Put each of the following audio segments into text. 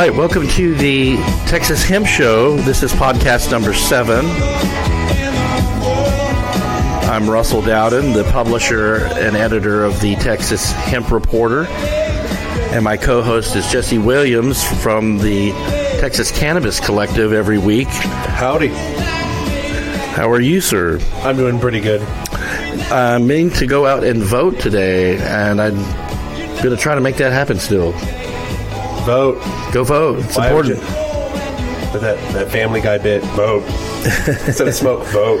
right, welcome to the Texas Hemp Show. This is podcast number seven. I'm Russell Dowden, the publisher and editor of the Texas Hemp Reporter. And my co host is Jesse Williams from the Texas Cannabis Collective every week. Howdy. How are you, sir? I'm doing pretty good. I'm meaning to go out and vote today, and I'm going to try to make that happen still. Vote. Go vote. It's Why important. you- But that, that Family Guy bit, vote. Instead of smoke, vote.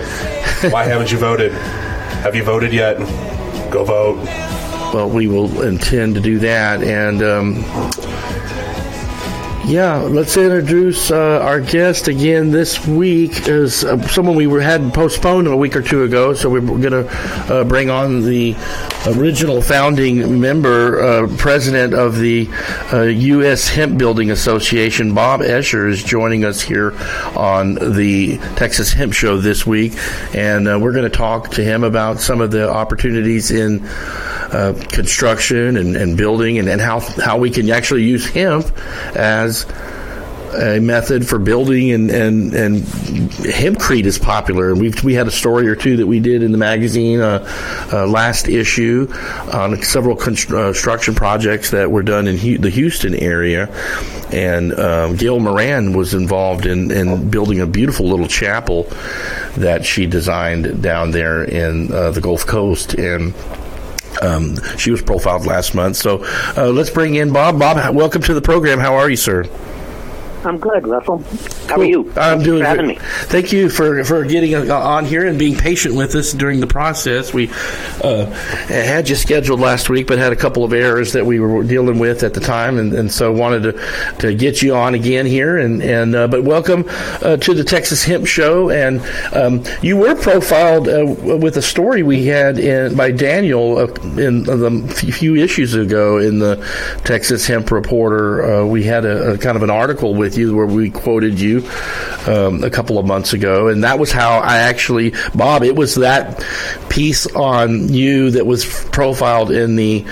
Why haven't you voted? Have you voted yet? Go vote. Well, we will intend to do that. And um, yeah, let's introduce uh, our guest again this week is uh, someone we had postponed a week or two ago. So we're going to uh, bring on the original founding member, uh, president of the uh, U.S. Hemp Building Association, Bob Escher, is joining us here on the Texas Hemp Show this week, and uh, we're going to talk to him about some of the opportunities in uh, construction and, and building, and, and how how we can actually use hemp as a method for building and, and, and hempcrete is popular. And we we had a story or two that we did in the magazine uh, uh, last issue on several uh, construction projects that were done in the Houston area. And um, Gail Moran was involved in, in building a beautiful little chapel that she designed down there in uh, the Gulf Coast. And um, she was profiled last month. So uh, let's bring in Bob. Bob, welcome to the program. How are you, sir? I'm good, Russell. How Cool. are you? I'm doing good. me. Thank you for for getting uh, on here and being patient with us during the process. We uh, had you scheduled last week, but had a couple of errors that we were dealing with at the time, and, and so wanted to to get you on again here. And and uh, but welcome uh, to the Texas Hemp Show. And um, you were profiled uh, with a story we had in, by Daniel uh, in the few issues ago in the Texas Hemp Reporter. Uh, we had a, a kind of an article with you where we quoted you um, a couple of months ago, and that was how I actually, Bob. It was that piece on you that was profiled in the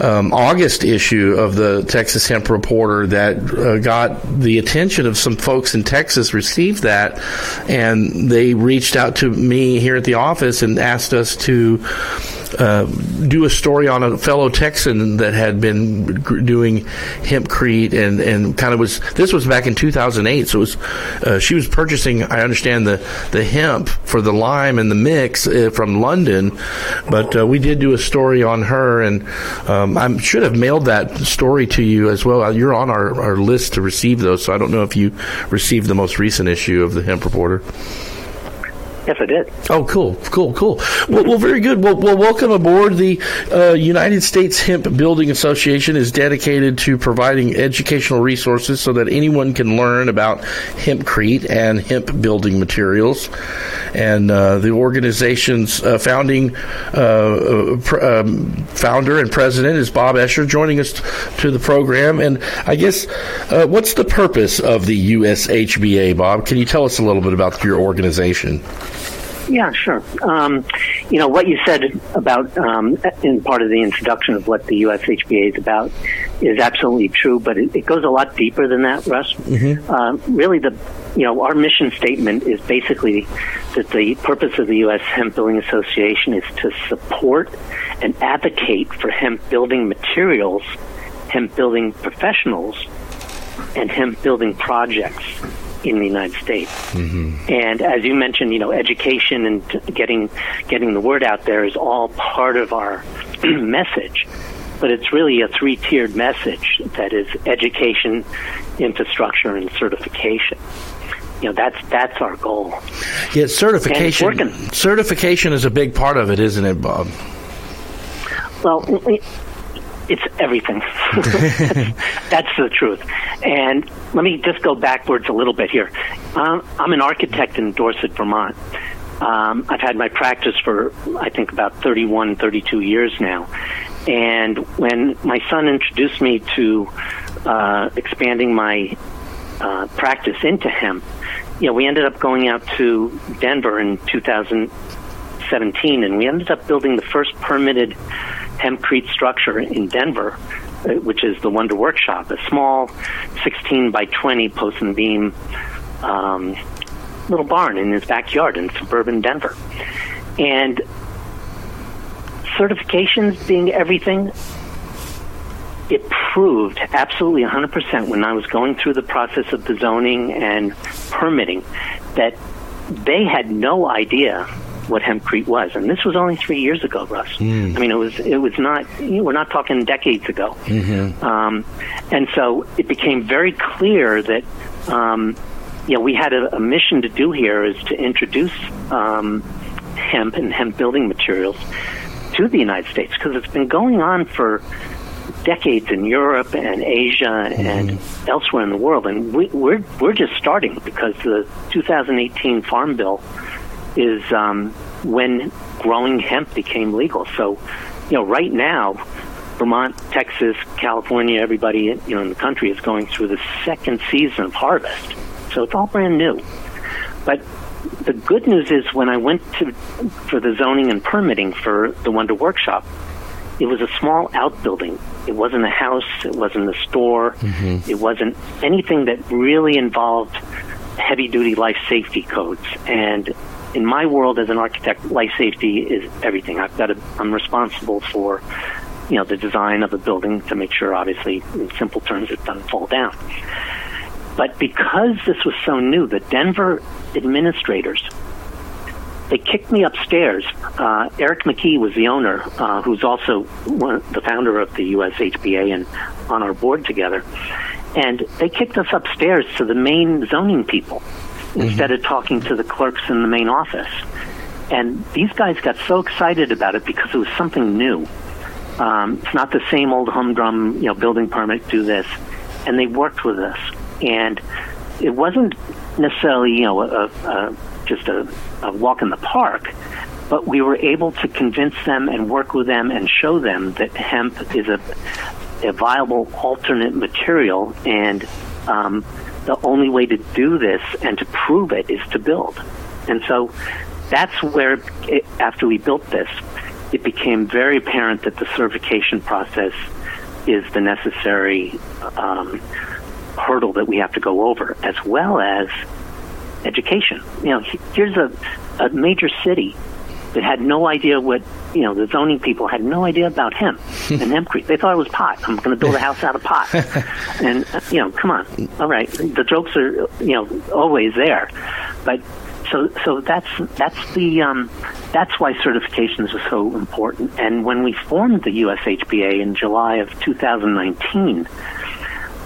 um, August issue of the Texas Hemp Reporter that uh, got the attention of some folks in Texas. Received that, and they reached out to me here at the office and asked us to uh, do a story on a fellow Texan that had been gr- doing hempcrete and, and kind of was this was back in 2008 so it was uh, she was purchasing I understand the the hemp for the lime and the mix uh, from London but uh, we did do a story on her and um, I should have mailed that story to you as well. You're on our, our list to receive those so I don't know if you received the most recent issue of the hemp reporter Yes, I did. Oh, cool, cool, cool. Well, well very good. Well, well, welcome aboard. The uh, United States Hemp Building Association is dedicated to providing educational resources so that anyone can learn about hempcrete and hemp building materials. And uh, the organization's uh, founding uh, uh, pr- um, founder and president is Bob Escher, joining us to the program. And I guess, uh, what's the purpose of the USHBA, Bob? Can you tell us a little bit about your organization? Yeah, sure. Um, you know, what you said about, um, in part of the introduction of what the USHBA is about is absolutely true, but it, it goes a lot deeper than that, Russ. Uh, really, the you know, our mission statement is basically that the purpose of the U.S. Hemp Building Association is to support and advocate for hemp building materials, hemp building professionals, and hemp building projects in the United States. And as you mentioned, you know, education and t- getting getting the word out there is all part of our message. But it's really a three-tiered message that is education, infrastructure, and certification. You know, that's that's our goal. Yeah, certification. And it's working. Certification is a big part of it, isn't it, Bob? Well, it's everything. That's the truth. And let me just go backwards a little bit here. Um, I'm an architect in Dorset, Vermont. Um, I've had my practice for, I think, about 31, 32 years now. And when my son introduced me to uh, expanding my uh, practice into hemp, you know, we ended up going out to Denver in 2017, and we ended up building the first permitted hempcrete structure in Denver uh, which is the Wonder Workshop, a small 16 by 20 post and beam um, little barn in his backyard in suburban Denver. And certifications being everything, it proved absolutely 100% when I was going through the process of the zoning and permitting that they had no idea what hempcrete was, and this was only three years ago, Russ. Mm. I mean, it was it was not. You know, we're not talking decades ago, mm-hmm. um, and so it became very clear that. Um, you know, we had a, a, mission to do here is to introduce um, hemp and hemp building materials to the United States because it's been going on for decades in Europe and Asia and elsewhere in the world, and we, we're we're just starting because the 2018 Farm Bill is um, when growing hemp became legal. So, you know, right now, Vermont, Texas, California, everybody you know in the country is going through the second season of harvest. So it's all brand new. But the good news is when I went to for the zoning and permitting for the Wonder Workshop, it was a small outbuilding. It wasn't a house. It wasn't a store. Mm-hmm. It wasn't anything that really involved heavy duty life safety codes. And in my world as an architect, life safety is everything. I've got to, I'm responsible for, you know, the design of a building to make sure, obviously, in simple terms, it doesn't fall down. But because this was so new, the Denver administrators they kicked me upstairs. Uh, Eric McKee was the owner, uh, who's also one, the founder of the US HBA and on our board together. And they kicked us upstairs to the main zoning people mm-hmm. instead of talking to the clerks in the main office. And these guys got so excited about it because it was something new. Um, it's not the same old humdrum, you know, building permit, do this. And they worked with us. And it wasn't necessarily, you know, a, a, just a, a walk in the park, but we were able to convince them and work with them and show them that hemp is a, a viable alternate material and um, the only way to do this and to prove it is to build. And so that's where, it, after we built this, it became very apparent that the certification process is the necessary um, hurdle that we have to go over, as well as education. You know, here's a, a major city that had no idea what you know the zoning people had no idea about hemp and hempcrete. They thought it was pot. I'm going to build a house out of pot, and uh, you know, come on, all right. The jokes are you know always there, but so so that's that's the um, that's why certifications are so important. And when we formed the USHBA in July of 2019,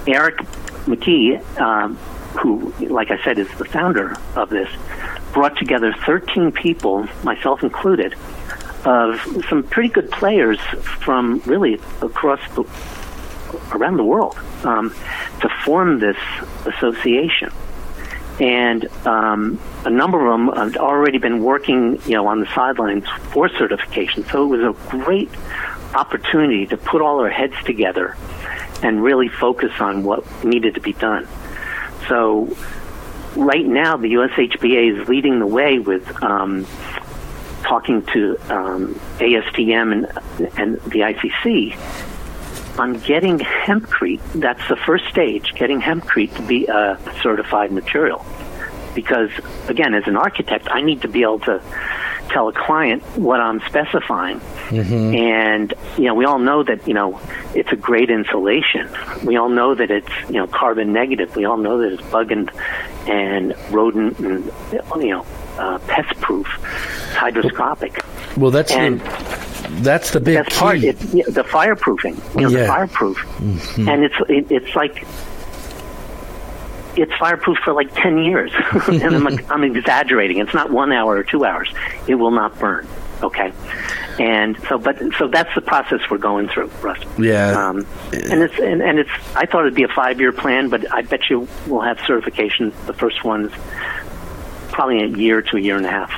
Eric McKee. Um, who, like I said, is the founder of this, brought together 13 people, myself included, of some pretty good players from really across the around the world um, to form this association. And um, a number of them had already been working, you know, on the sidelines for certification. So it was a great opportunity to put all our heads together and really focus on what needed to be done. So right now, the USHBA is leading the way with um, talking to um, ASTM and, and the ICC on getting hempcrete. That's the first stage, getting hempcrete to be a certified material. Because again, as an architect, I need to be able to tell a client what I'm specifying. Mm-hmm. And you know, we all know that you know it's a great insulation. We all know that it's you know carbon negative. We all know that it's bug and and rodent and you know uh, pest proof. It's hydroscopic. Well, that's and the, that's the big that's key. Part, it, the fireproofing. You know, yeah. the fireproof, mm-hmm. and it's it, it's like it's fireproof for like 10 years. and I'm, I'm exaggerating. It's not one hour or two hours. It will not burn. Okay. And so, but, so that's the process we're going through, Russ. Yeah. Um, and it's, and, and it's, I thought it'd be a five year plan, but I bet you we'll have certification. The first one's probably a year to a year and a half.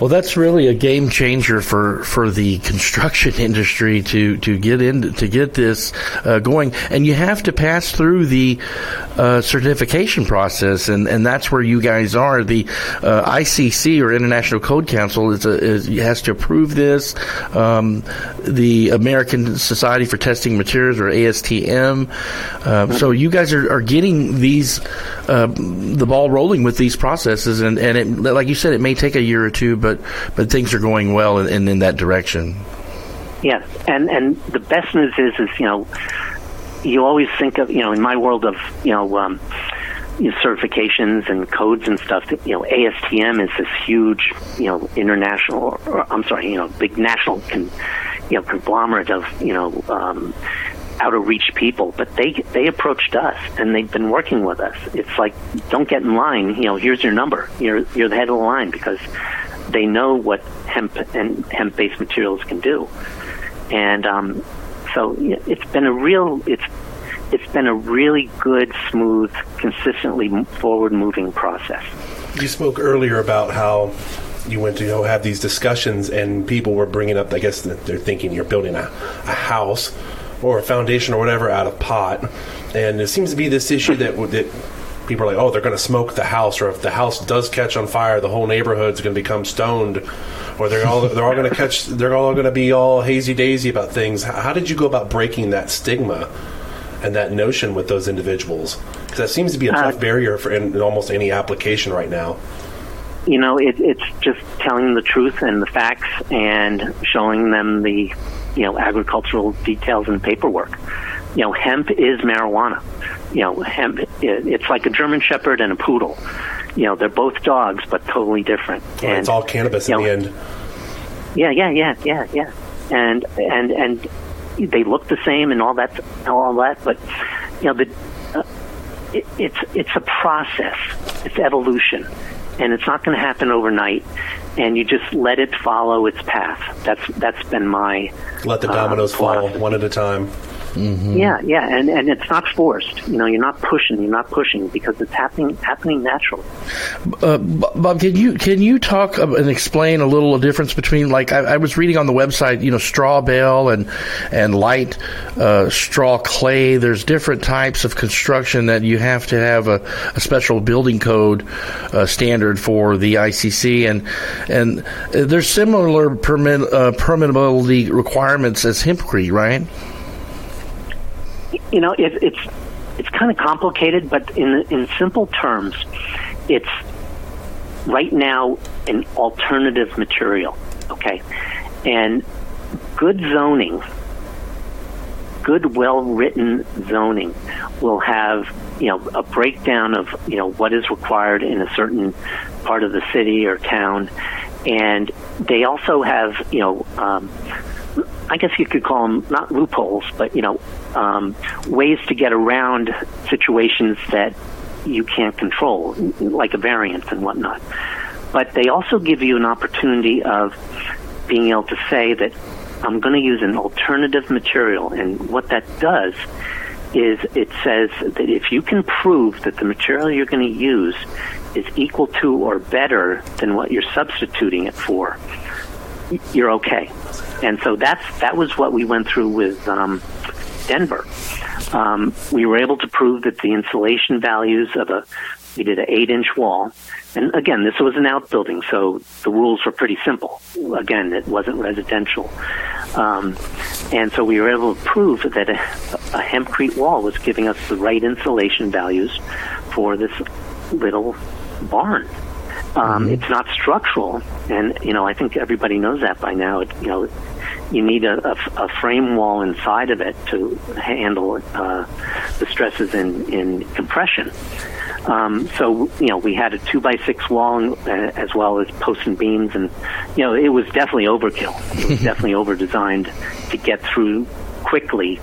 Well, that's really a game changer for, for the construction industry to, to get in to get this uh, going, and you have to pass through the uh, certification process, and, and that's where you guys are. The uh, ICC or International Code Council is, a, is has to approve this. Um, the American Society for Testing Materials or ASTM. Uh, so you guys are, are getting these uh, the ball rolling with these processes, and, and it, like you said, it may take a year or two, but but things are going well in, in, in that direction. Yes, and and the best news is is you know you always think of you know in my world of you know. Um, you know, certifications and codes and stuff. That, you know, ASTM is this huge, you know, international. Or, or, I'm sorry, you know, big national, con, you know, conglomerate of you know um, out of reach people, but they they approached us and they've been working with us. It's like don't get in line. You know, here's your number. You're you're the head of the line because they know what hemp and hemp based materials can do, and um, so it's been a real it's it's been a really good, smooth, consistently forward moving process. You spoke earlier about how you went to have these discussions and people were bringing up. I guess they're thinking you're building a, a house or a foundation or whatever out of pot. And there seems to be this issue that that people are like, oh, they're going to smoke the house, or if the house does catch on fire, the whole neighborhood's going to become stoned, or they're all they're all going to catch, they're all going to be all hazy daisy about things. How did you go about breaking that stigma and that notion with those individuals? Because that seems to be a tough uh, barrier for in, in, almost any application right now. You know, it, it's just telling the truth and the facts and showing them the you know agricultural details and paperwork. You know, hemp is marijuana. You know, hemp it's like a German Shepherd and a poodle. You know, they're both dogs but totally different. Well, and, it's all cannabis in know, the end. Yeah, yeah, yeah, yeah, yeah. And and and they look the same and all that, all that. But you know, the uh, it, it's it's a process. It's evolution, and it's not going to happen overnight and you just let it follow its path. That's that's been my let the dominoes uh, fall one at a time. Mm-hmm. Yeah, yeah, and and it's not forced. You know, you're not pushing. You're not pushing because it's happening happening naturally. Uh, Bob, can you can you talk and explain a little difference between like I, I was reading on the website, you know, straw bale and and light uh, straw clay. There's different types of construction that you have to have a, a special building code uh, standard for the ICC, and and there's similar permit uh, permittability requirements as hempcrete, right? You know, it, it's it's kind of complicated, but in in simple terms, it's right now an alternative material. Okay, and good zoning, good, well written zoning, will have you know a breakdown of you know what is required in a certain part of the city or town, and they also have you know. Um, I guess you could call them not loopholes, but you know, um, ways to get around situations that you can't control, like a variance and whatnot. But they also give you an opportunity of being able to say that I'm going to use an alternative material, and what that does is it says that if you can prove that the material you're going to use is equal to or better than what you're substituting it for, you're okay. And so that's that was what we went through with um, Denver. Um, we were able to prove that the insulation values of a we did an eight inch wall. And again, this was an outbuilding, so the rules were pretty simple. Again, it wasn't residential. Um, and so we were able to prove that a, a hempcrete wall was giving us the right insulation values for this little barn. Um, mm-hmm. It's not structural, and you know I think everybody knows that by now. It, you know, you need a, a, a frame wall inside of it to handle uh, the stresses in, in compression. Um, so you know we had a two by six wall and, uh, as well as posts and beams, and you know it was definitely overkill. It was definitely over designed to get through quickly,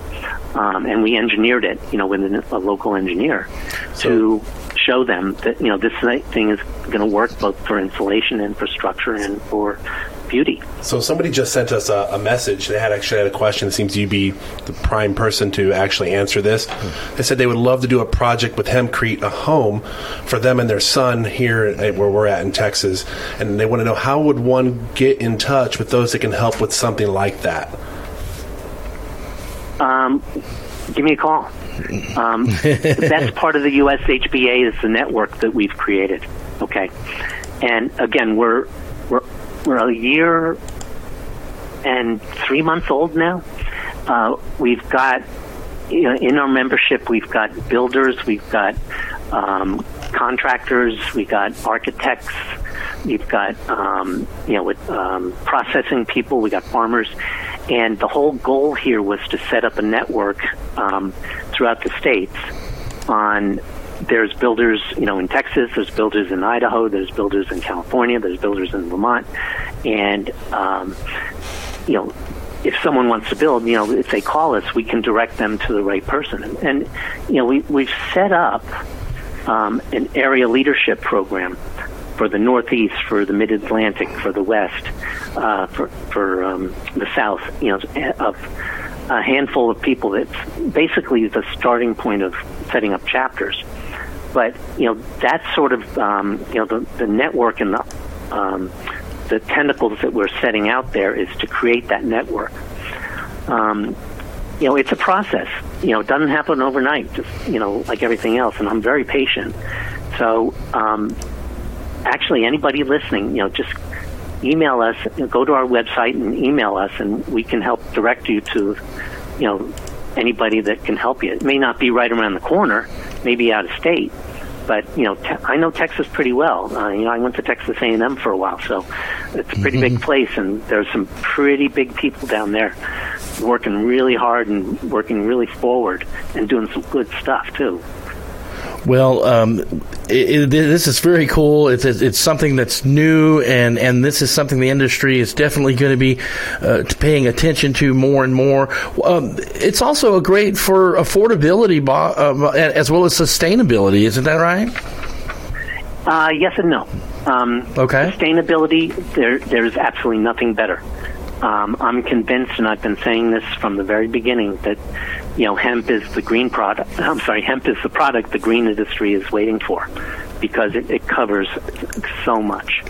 um, and we engineered it, you know, with a local engineer so, to show them that you know this thing is going to work both for insulation infrastructure and for beauty. So somebody just sent us a, a, message. They had actually had a question. It seems you'd be the prime person to actually answer this. They said they would love to do a project with Hempcrete, a home for them and their son here where we're at in Texas, and they want to know how would one get in touch with those that can help with something like that. Um, give me a call. Um, that's part of the USHBA is the network that we've created. Okay, and again, we're we're we're a year and three months old now. Uh, we've got you know, in our membership, we've got builders, we've got um, contractors, we've got architects, we've got um, you know with um, processing people, we got farmers, and the whole goal here was to set up a network um, throughout the states on there's builders, you know, in Texas, there's builders in Idaho, there's builders in California, there's builders in Vermont, and um, you know, if someone wants to build, you know, if they call us, we can direct them to the right person. And, and you know, we we've set up um, an area leadership program for the Northeast, for the Mid Atlantic, for the West, uh, for for um, the South. You know, of a handful of people. That's basically the starting point of setting up chapters. But you know, that's sort of um, you know the, the network and the um, the tentacles that we're setting out there is to create that network. Um, you know, it's a process. You know, it doesn't happen overnight. Just you know, like everything else. And I'm very patient. So, um, actually, anybody listening, you know, just email us. Go to our website and email us, and we can help direct you to, you know, anybody that can help you. It may not be right around the corner, maybe out of state, but you know, te- I know Texas pretty well. Uh, you know, I went to Texas A&M for a while, so it's a pretty mm-hmm. big place, and there's some pretty big people down there working really hard and working really forward and doing some good stuff too. Well, um, it, it, this is very cool. It's, it's something that's new, and, and this is something the industry is definitely going to be uh, paying attention to more and more. Um, it's also a great for affordability uh, as well as sustainability. Isn't that right? Uh, yes and no. Um, okay. Sustainability, there, there's absolutely nothing better. Um, I'm convinced, and I've been saying this from the very beginning, that you know hemp is the green product. I'm sorry, hemp is the product the green industry is waiting for because it, it covers so much.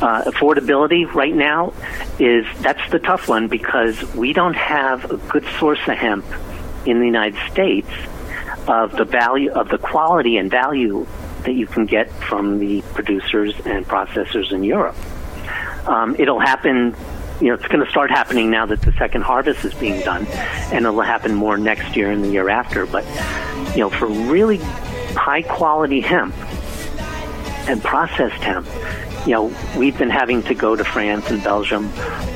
Uh, affordability right now is that's the tough one because we don't have a good source of hemp in the United States of the value of the quality and value that you can get from the producers and processors in Europe. Um, it'll happen you know, it's going to start happening now that the second harvest is being done, and it'll happen more next year and the year after. But, you know, for really high quality hemp and processed hemp, you know, we've been having to go to France and Belgium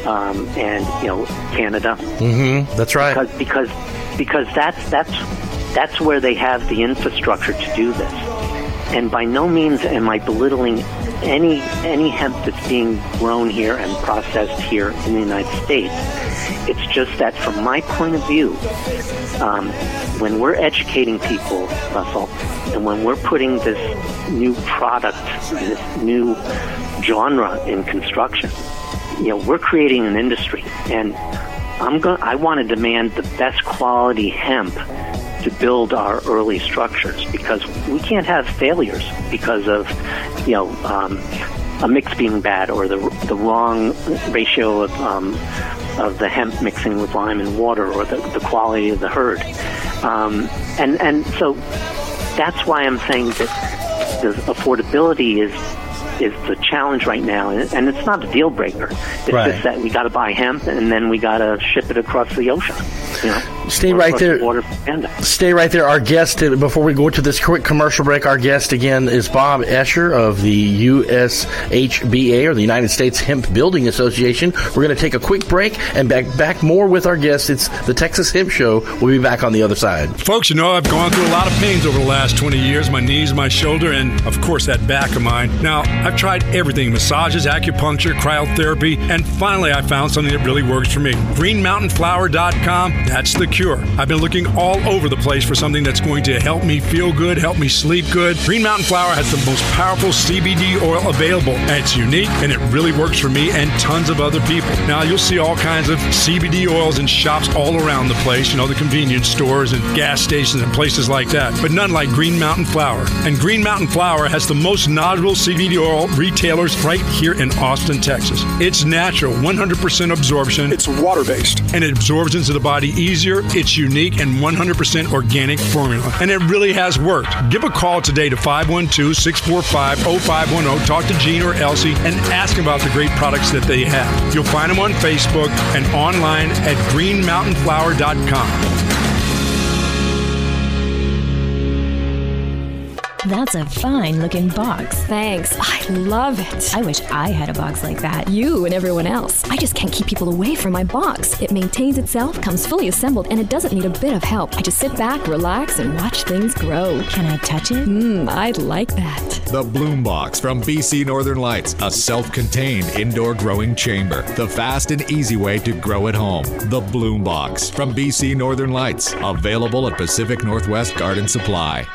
um, and you know Canada. Mm-hmm. That's right. Because because because that's that's that's where they have the infrastructure to do this. And by no means am I belittling any any hemp that's being grown here and processed here in the United States. It's just that, from my point of view, um, when we're educating people, Russell, and when we're putting this new product, this new genre in construction, you know, we're creating an industry, and I'm going. I want to demand the best quality hemp to build our early structures because we can't have failures because of you know um, a mix being bad or the the wrong ratio of um, of the hemp mixing with lime and water or the, the quality of the hurd. um, and and so that's why I'm saying that the affordability is is the challenge right now, and it's not a deal breaker. It's right. just that we got to buy hemp, and then we got to ship it across the ocean. You know, stay right there. The stay right there. Our guest uh, before we go to this quick commercial break. Our guest again is Bob Escher of the USHBA or the United States Hemp Building Association. We're going to take a quick break and back back more with our guest. It's the Texas Hemp Show. We'll be back on the other side. Folks, you know I've gone through a lot of pains over the last 20 years. My knees, my shoulder, and of course that back of mine. Now I've tried everything massages, acupuncture, cryotherapy, and finally I found something that really works for me. GreenMountainFlower.com, that's the cure. I've been looking all over the place for something that's going to help me feel good, help me sleep good. Green Mountain Flower has the most powerful CBD oil available, and it's unique and it really works for me and tons of other people. Now, you'll see all kinds of CBD oils in shops all around the place, you know, the convenience stores and gas stations and places like that, but none like Green Mountain Flower. And Green Mountain Flower has the most knowledgeable CBD oil retailers right here in Austin, Texas. It's natural, 100% absorption. It's water based. And it absorbs into the body easier. It's unique and 100% organic formula. And it really has worked. Give a call today to 512 645 0510. Talk to Gene or Elsie and ask about the great products that they have. You'll find them on Facebook and online at greenmountainflower.com. That's a fine looking box. Thanks. I love it. I wish I had a box like that. You and everyone else. I just can't keep people away from my box. It maintains itself, comes fully assembled, and it doesn't need a bit of help. I just sit back, relax, and watch things grow. Can I touch it? Mmm, I'd like that. The Bloom Box from BC Northern Lights, a self contained indoor growing chamber. The fast and easy way to grow at home. The Bloom Box from BC Northern Lights, available at Pacific Northwest Garden Supply.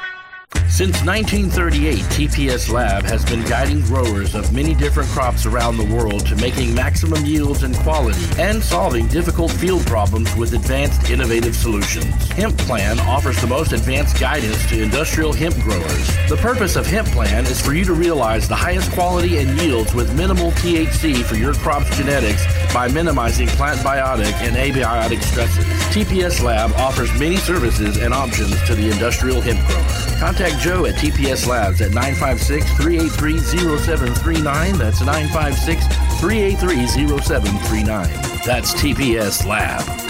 Since 1938, TPS Lab has been guiding growers of many different crops around the world to making maximum yields and quality and solving difficult field problems with advanced innovative solutions. Hemp Plan offers the most advanced guidance to industrial hemp growers. The purpose of Hemp Plan is for you to realize the highest quality and yields with minimal THC for your crop's genetics by minimizing plant biotic and abiotic stresses. TPS Lab offers many services and options to the industrial hemp grower. Contact Joe at TPS Labs at 956 383 0739. That's 956 383 0739. That's TPS Lab.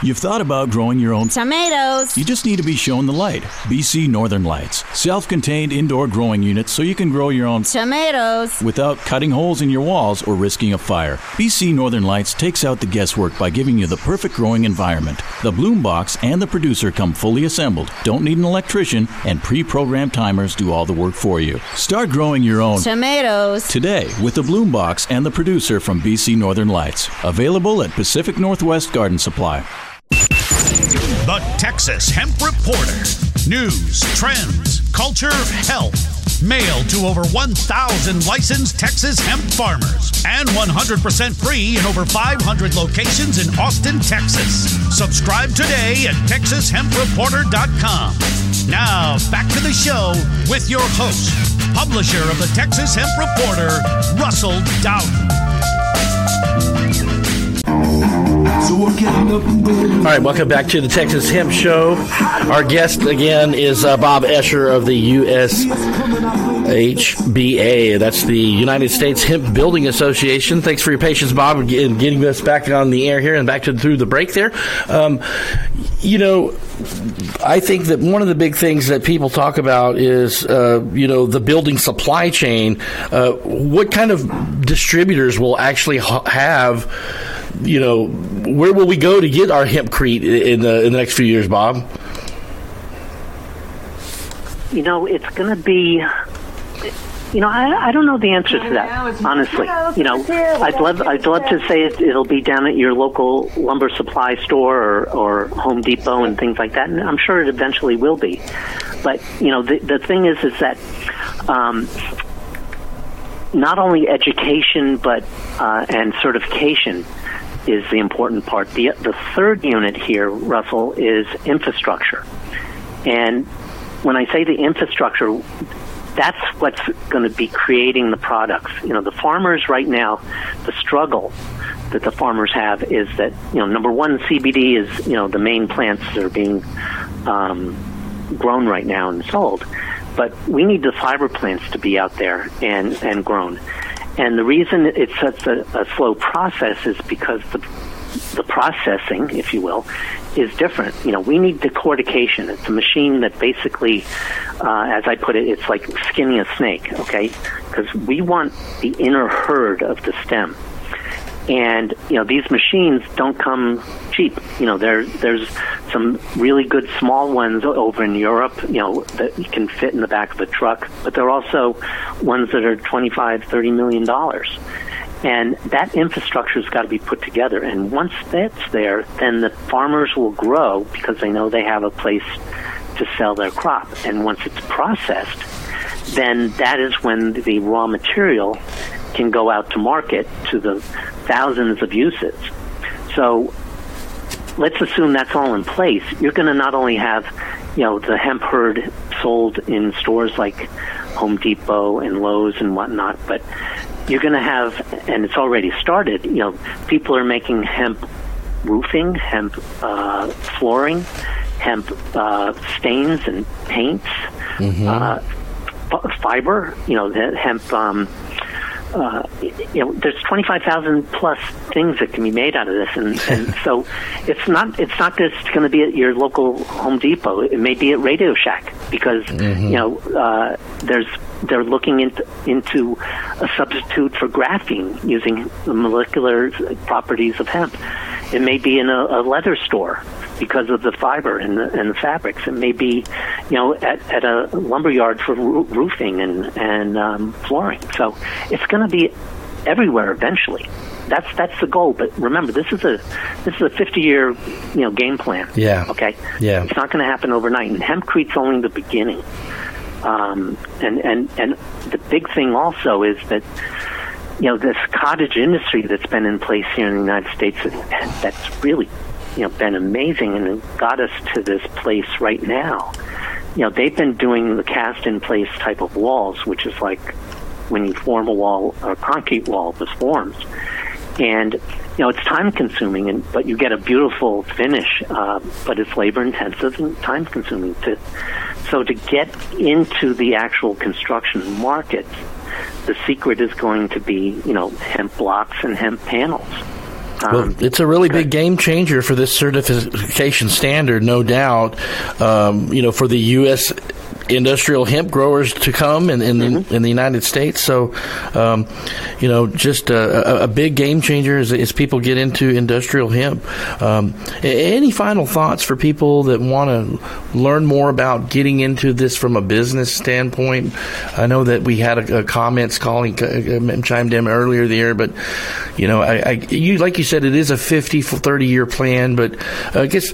You've thought about growing your own tomatoes. You just need to be shown the light. BC Northern Lights. Self contained indoor growing units so you can grow your own tomatoes without cutting holes in your walls or risking a fire. BC Northern Lights takes out the guesswork by giving you the perfect growing environment. The bloom box and the producer come fully assembled, don't need an electrician, and pre programmed timers do all the work for you. Start growing your own tomatoes today with the bloom box and the producer from BC Northern Lights. Available at Pacific Northwest Garden Supply. The Texas Hemp Reporter. News, trends, culture, health. Mailed to over 1,000 licensed Texas hemp farmers and 100% free in over 500 locations in Austin, Texas. Subscribe today at TexasHempReporter.com. Now, back to the show with your host, publisher of the Texas Hemp Reporter, Russell Dowden. All right, welcome back to the Texas Hemp Show. Our guest again is uh, Bob Escher of the USHBA. That's the United States Hemp Building Association. Thanks for your patience, Bob, in getting us back on the air here and back to through the break there. Um, you know, I think that one of the big things that people talk about is, uh, you know, the building supply chain. Uh, what kind of distributors will actually ha- have? You know, where will we go to get our hempcrete in the in the next few years, Bob? You know, it's going to be. You know, I, I don't know the answer to that. Honestly, you know, I'd love I'd love to say it, it'll be down at your local lumber supply store or, or Home Depot and things like that, and I'm sure it eventually will be. But you know, the the thing is, is that um, not only education but uh, and certification is the important part. The, the third unit here, Russell, is infrastructure. And when I say the infrastructure, that's what's going to be creating the products. You know, the farmers right now, the struggle that the farmers have is that, you know, number one, CBD is, you know, the main plants that are being um, grown right now and sold. But we need the fiber plants to be out there and, and grown. And the reason it's such a, a slow process is because the the processing, if you will, is different. You know, we need decortication. It's a machine that basically, uh, as I put it, it's like skinning a snake. Okay, because we want the inner hurd of the stem. And you know these machines don't come cheap. You know there there's some really good small ones over in Europe. You know that you can fit in the back of a truck, but there are also ones that are 25, 30 million dollars. And that infrastructure's got to be put together. And once that's there, then the farmers will grow because they know they have a place to sell their crop. And once it's processed, then that is when the raw material can go out to market to the thousands of uses. So let's assume that's all in place. You're going to not only have, you know, the hemp hurd sold in stores like Home Depot and Lowe's and whatnot, but you're going to have, and it's already started. You know, people are making hemp roofing, hemp uh, flooring, hemp uh, stains and paints, Mm-hmm. uh, f- fiber. You know, the hemp. Um, uh, you know, there's 25,000 plus things that can be made out of this, and, and so it's not it's not just going to be at your local Home Depot. It may be at Radio Shack because you know uh, there's they're looking into into a substitute for graphene using the molecular properties of hemp. It may be in a, a leather store because of the fiber and the, and the fabrics. It may be, you know, at, at a lumber yard for roo- roofing and and um, flooring. So it's going to be everywhere eventually. That's that's the goal. But remember, this is a this is a 50 year you know game plan. Yeah. Okay. Yeah. It's not going to happen overnight. And hempcrete's only the beginning. Um, and and and the big thing also is that you know this cottage industry that's been in place here in the United States that's really you know been amazing and got us to this place right now. You know they've been doing the cast in place type of walls, which is like when you form a wall a concrete wall with forms. And you know it's time consuming, and but you get a beautiful finish, uh, but it's labor intensive and time consuming to. So to get into the actual construction market, the secret is going to be you know hemp blocks and hemp panels. Um, Well, it's a really big game changer for this certification standard, no doubt. Um, you know, for the U.S. industrial hemp growers to come in, in, Mm-hmm. the, in the United States. So, um, you know, just a, a, a big game changer as, people get into industrial hemp. Um, any final thoughts for people that want to learn more about getting into this from a business standpoint? I know that we had a, a comments calling uh, chimed in earlier there, but you know, I, I you like you said, it is a 50, 30 year plan, but uh, I guess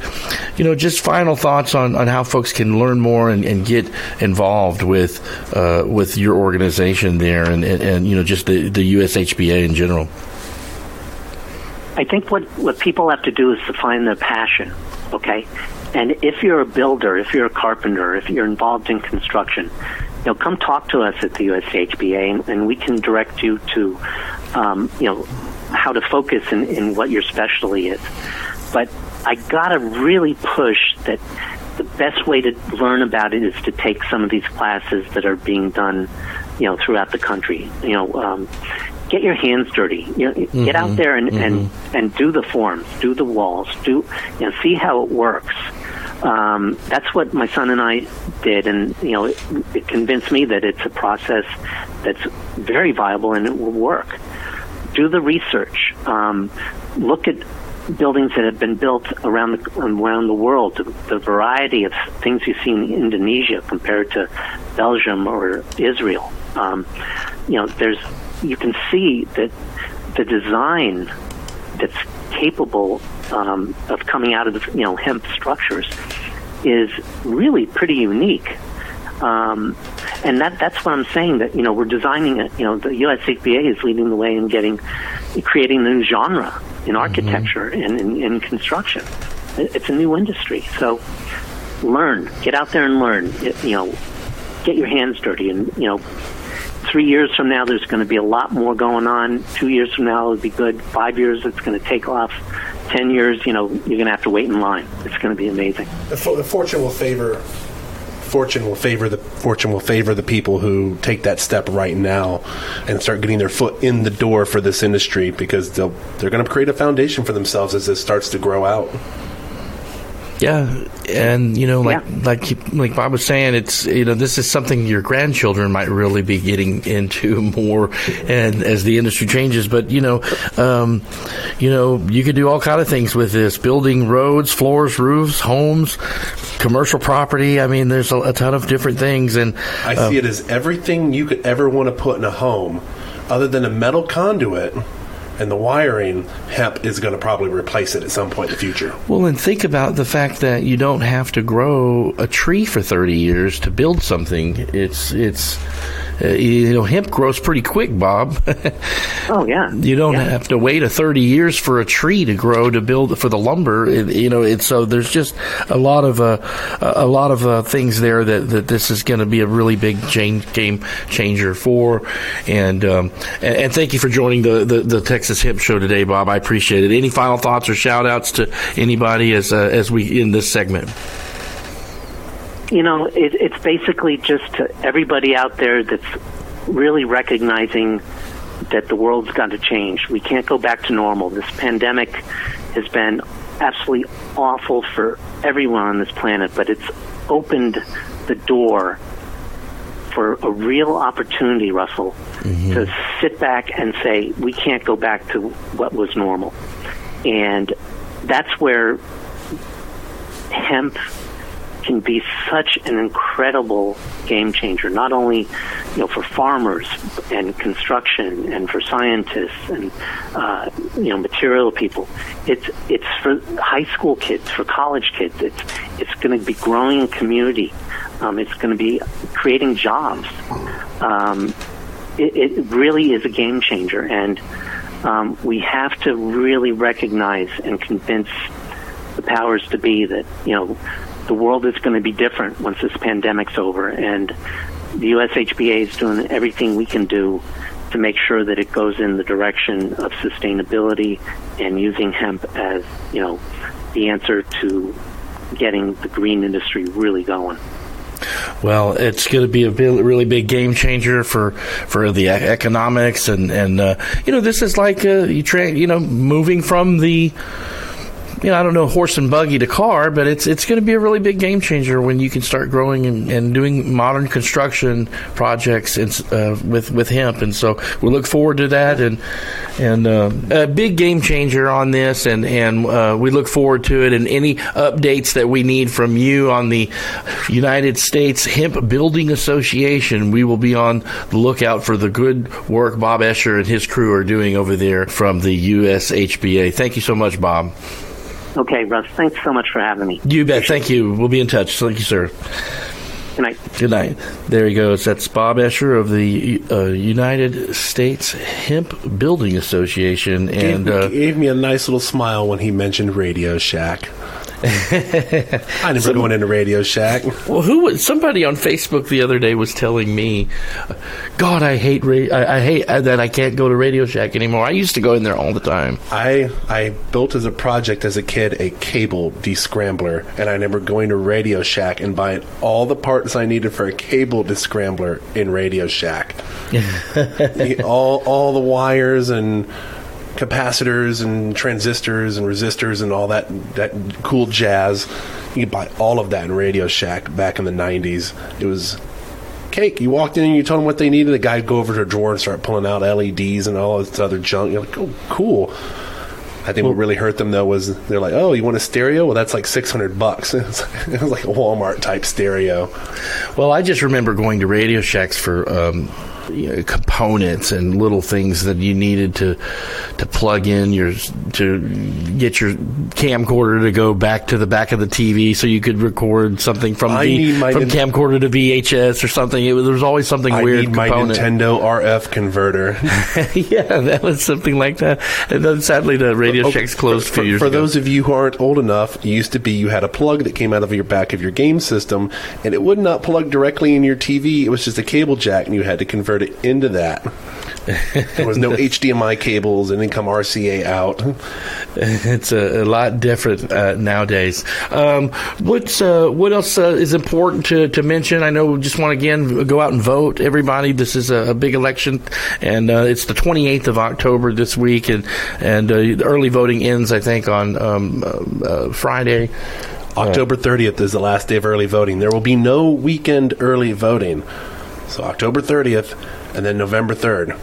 you know, just final thoughts on, on how folks can learn more and, and get involved with uh, with your organization there, and, and, and you know, just the the USHBA in general. I think what, what people have to do is to find their passion, okay? And if you're a builder, if you're a carpenter, if you're involved in construction, you know, come talk to us at the USHBA and, and we can direct you to, um, you know, how to focus in, in what your specialty is. But I gotta really push that the best way to learn about it is to take some of these classes that are being done, you know, throughout the country. You know, um, get your hands dirty. You know, get out there and, and and do the forms, do the walls, do you know, see how it works. Um, that's what my son and I did, and you know, it, it convinced me that it's a process that's very viable and it will work. Do the research. Um, look at buildings that have been built around the around the world. The, variety of things you see in Indonesia compared to Belgium or Israel. Um, you know, there's you can see that the design that's capable um, of coming out of the you know hemp structures is really pretty unique. Um, and that that's what I'm saying. That you know we're designing it. You know the USHBA is leading the way in getting creating a new genre in architecture mm-hmm. and in, in construction. It's a new industry. So learn, get out there and learn. It- you know, get your hands dirty, and you know. Three years from now, there's going to be a lot more going on. Two years from now, it'll be good. Five years, it's going to take off. Ten years, you know, you're going to have to wait in line. It's going to be amazing. The, fo- the fortune will favor. Fortune will favor the fortune will favor the people who take that step right now and start getting their foot in the door for this industry because they'll they're going to create a foundation for themselves as this starts to grow out. Yeah, and you know, like yeah. like like Bob was saying, it's you know this is something your grandchildren might really be getting into more, and as the industry changes. But you know, um, you know, you could do all kind of things with this: building roads, floors, roofs, homes, commercial property. I mean, there's a, a ton of different things, and I uh, see it as everything you could ever want to put in a home, other than a metal conduit and the wiring, hemp is going to probably replace it at some point in the future. Well, and think about the fact that you don't have to grow a tree for 30 years to build something. It's it's uh, you know, hemp grows pretty quick, Bob. oh yeah. You don't yeah. have to wait a thirty years for a tree to grow to build for the lumber. It, you know, it's so there's just a lot of uh, a lot of uh, things there that, that this is going to be a really big change, game changer for. And, um, and, and thank you for joining the, the, the Texas Hemp Show today, Bob. I appreciate it. Any final thoughts or shout outs to anybody as uh, as we in this segment? You know, it, it's basically just everybody out there that's really recognizing that the world's got to change. We can't go back to normal. This pandemic has been absolutely awful for everyone on this planet, but it's opened the door for a real opportunity, Russell, mm-hmm. to sit back and say, we can't go back to what was normal. And that's where hemp can be such an incredible game changer, not only you know for farmers and construction and for scientists and uh, you know material people. It's it's for high school kids, for college kids. It's it's going to be growing a community. Um, it's going to be creating jobs. Um, it, it really is a game changer, and um, we have to really recognize and convince the powers to be that you know the world is going to be different once this pandemic's over, and the USHBA is doing everything we can do to make sure that it goes in the direction of sustainability and using hemp as you know the answer to getting the green industry really going. Well, it's going to be a really big game changer for for the economics and and uh, you know this is like uh, you tra- you know moving from the you know, I don't know horse and buggy to car, but it's it's going to be a really big game changer when you can start growing and, and doing modern construction projects and, uh, with with hemp. And so we look forward to that, and and uh, a big game changer on this, and and uh, we look forward to it. And any updates that we need from you on the United States Hemp Building Association, we will be on the lookout for the good work Bob Escher and his crew are doing over there from the USHBA. Thank you so much, Bob. Okay, Russ, thanks so much for having me. You bet. Thank you. We'll be in touch. Thank you, sir. Good night. Good night. There he goes. That's Bob Escher of the uh, United States Hemp Building Association, and gave, uh, gave me a nice little smile when he mentioned Radio Shack. I never Some, going into Radio Shack. Well, who? Somebody on Facebook the other day was telling me, "God, I hate ra- I, I, hate uh, that I can't go to Radio Shack anymore. I used to go in there all the time." I I built as a project as a kid a cable descrambler, and I remember going to Radio Shack and buying all the parts I needed for a cable descrambler in Radio Shack. all all the wires and capacitors and transistors and resistors and all that that cool jazz. You could buy all of that in Radio Shack back in the '90s. It was cake. You walked in and you told them what they needed. The guy would go over to a drawer and start pulling out LEDs and all this other junk. You're like, oh, cool. I think what really hurt them though was they're like, "Oh, you want a stereo? Well, that's like six hundred bucks." It was, it was, like a Walmart type stereo. Well, I just remember going to Radio Shacks for um, you know, components and little things that you needed to to plug in your to get your camcorder to go back to the back of the TV so you could record something from v, from nin- camcorder to VHS or something. It was, there was always something I weird. Need component. my Nintendo RF converter. yeah, that was something like that. And then sadly, the Radio okay, Shack's closed for, a few years for ago. those of you who aren't old enough, it used to be you had a plug that came out of your back of your game system, and it would not plug directly in your TV. It was just a cable jack, and you had to convert it into that. there was no HDMI cables and then come RCA out. It's a, a lot different uh, nowadays. Um, what's uh, what else uh, is important to, to mention? I know. Just want to again go out and vote, everybody. This is a, a big election, and uh, it's the 28th of October this week, and and uh, early voting ends, I think, on um, uh, Friday. October 30th is the last day of early voting. There will be no weekend early voting. So October 30th and then November 3rd.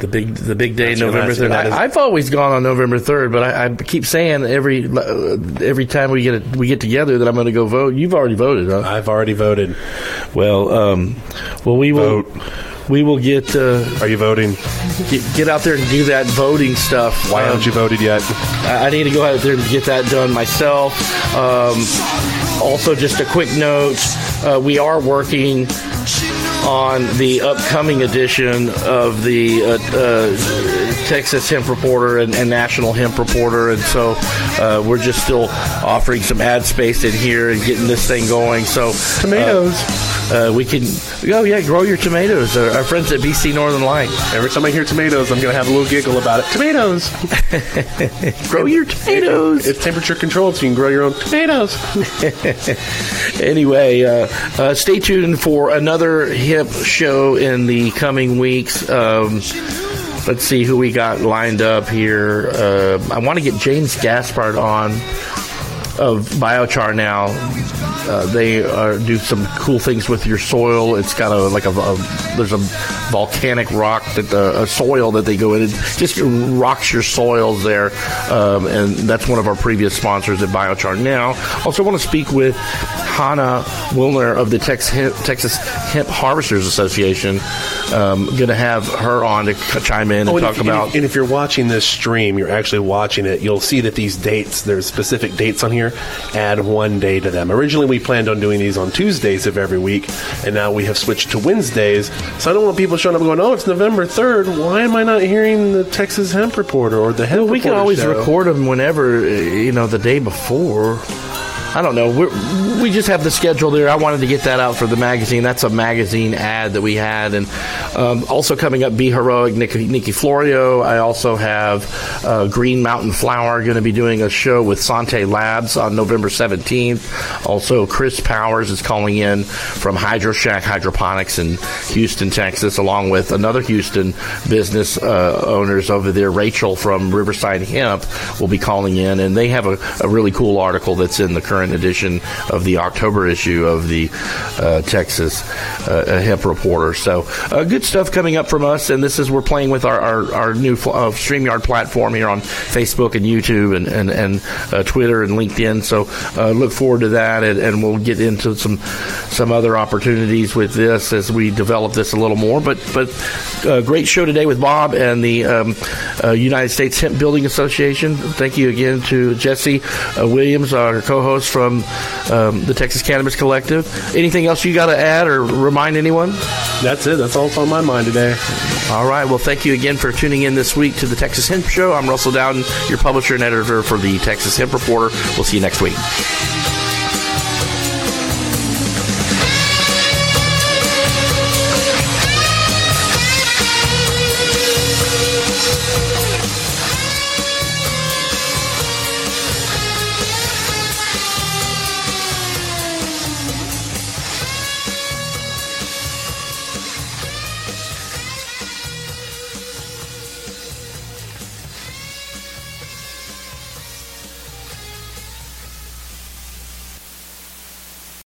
The big, the big day, That's November third. I've always gone on November third, but I, I keep saying every uh, every time we get a, we get together that I'm going to go vote. You've already voted, huh? I've already voted. Well, um, well, we will. We will get uh, Are you voting? get, get out there and do that voting stuff. Why Um, haven't you voted yet? I I need to go out there and get that done myself. Um, also, just a quick note: uh, we are working on the upcoming edition of the uh, uh, Texas Hemp Reporter and, and National Hemp Reporter, and so uh, we're just still offering some ad space in here and getting this thing going. So Tomatoes. Uh, we can, oh yeah, grow your tomatoes. Uh, our friends at BC Northern Light, Every time I hear tomatoes, I'm going to have a little giggle about it. Tomatoes. grow your tomatoes. It's temperature controlled, so you can grow your own tomatoes. anyway, uh, uh, stay tuned for another hip show in the coming weeks. Um, let's see who we got lined up here. Uh, I want to get James Gaspard on of biochar now. Uh, they uh, do some cool things with your soil. It's got a like a, a there's a volcanic rock that the a soil that they go in. It just rocks your soils there, um, and that's one of our previous sponsors at Biochar. Now, also want to speak with Hannah Wilner of the Tex Texas Hemp Harvesters Association. Um, going to have her on to c- chime in and Oh, and talk if, about. and if you're watching this stream, you're actually watching it. You'll see that these dates, there's specific dates on here. Add one day to them. Originally, we planned on doing these on Tuesdays of every week, and now we have switched to Wednesdays. So I don't want people showing up going, "Oh, it's November 3rd. Why am I not hearing the Texas Hemp Reporter or the Hemp Well, we can always show?" record them whenever, uh, you know, the day before. I don't know. We're, we just have the schedule there. I wanted to get that out for the magazine. That's a magazine ad that we had. And um, also coming up, Be Heroic, Nikki, Nikki Florio. I also have uh, Green Mountain Flower going to be doing a show with Sante Labs on November 17th. Also, Chris Powers is calling in from Hydro Shack Hydroponics in Houston, Texas, along with another Houston business uh, owners over there. Rachel from Riverside Hemp will be calling in, and they have a, a really cool article that's in the current edition of the October issue of the uh, Texas uh, Hemp Reporter. So, uh, good stuff coming up from us, and this is we're playing with our, our, our new uh, StreamYard platform here on Facebook and YouTube and, and, and uh, Twitter and LinkedIn. So, uh, look forward to that, and, and we'll get into some some other opportunities with this as we develop this a little more. But but uh, great show today with Bob and the um, uh, United States Hemp Building Association. Thank you again to Jesse uh, Williams, our co-host from um, the Texas Cannabis Collective. Anything else you got to add or remind anyone? That's it. That's all that's on my mind today. All right. Well, thank you again for tuning in this week to the Texas Hemp Show. I'm Russell Dowden, your publisher and editor for the Texas Hemp Reporter. We'll see you next week.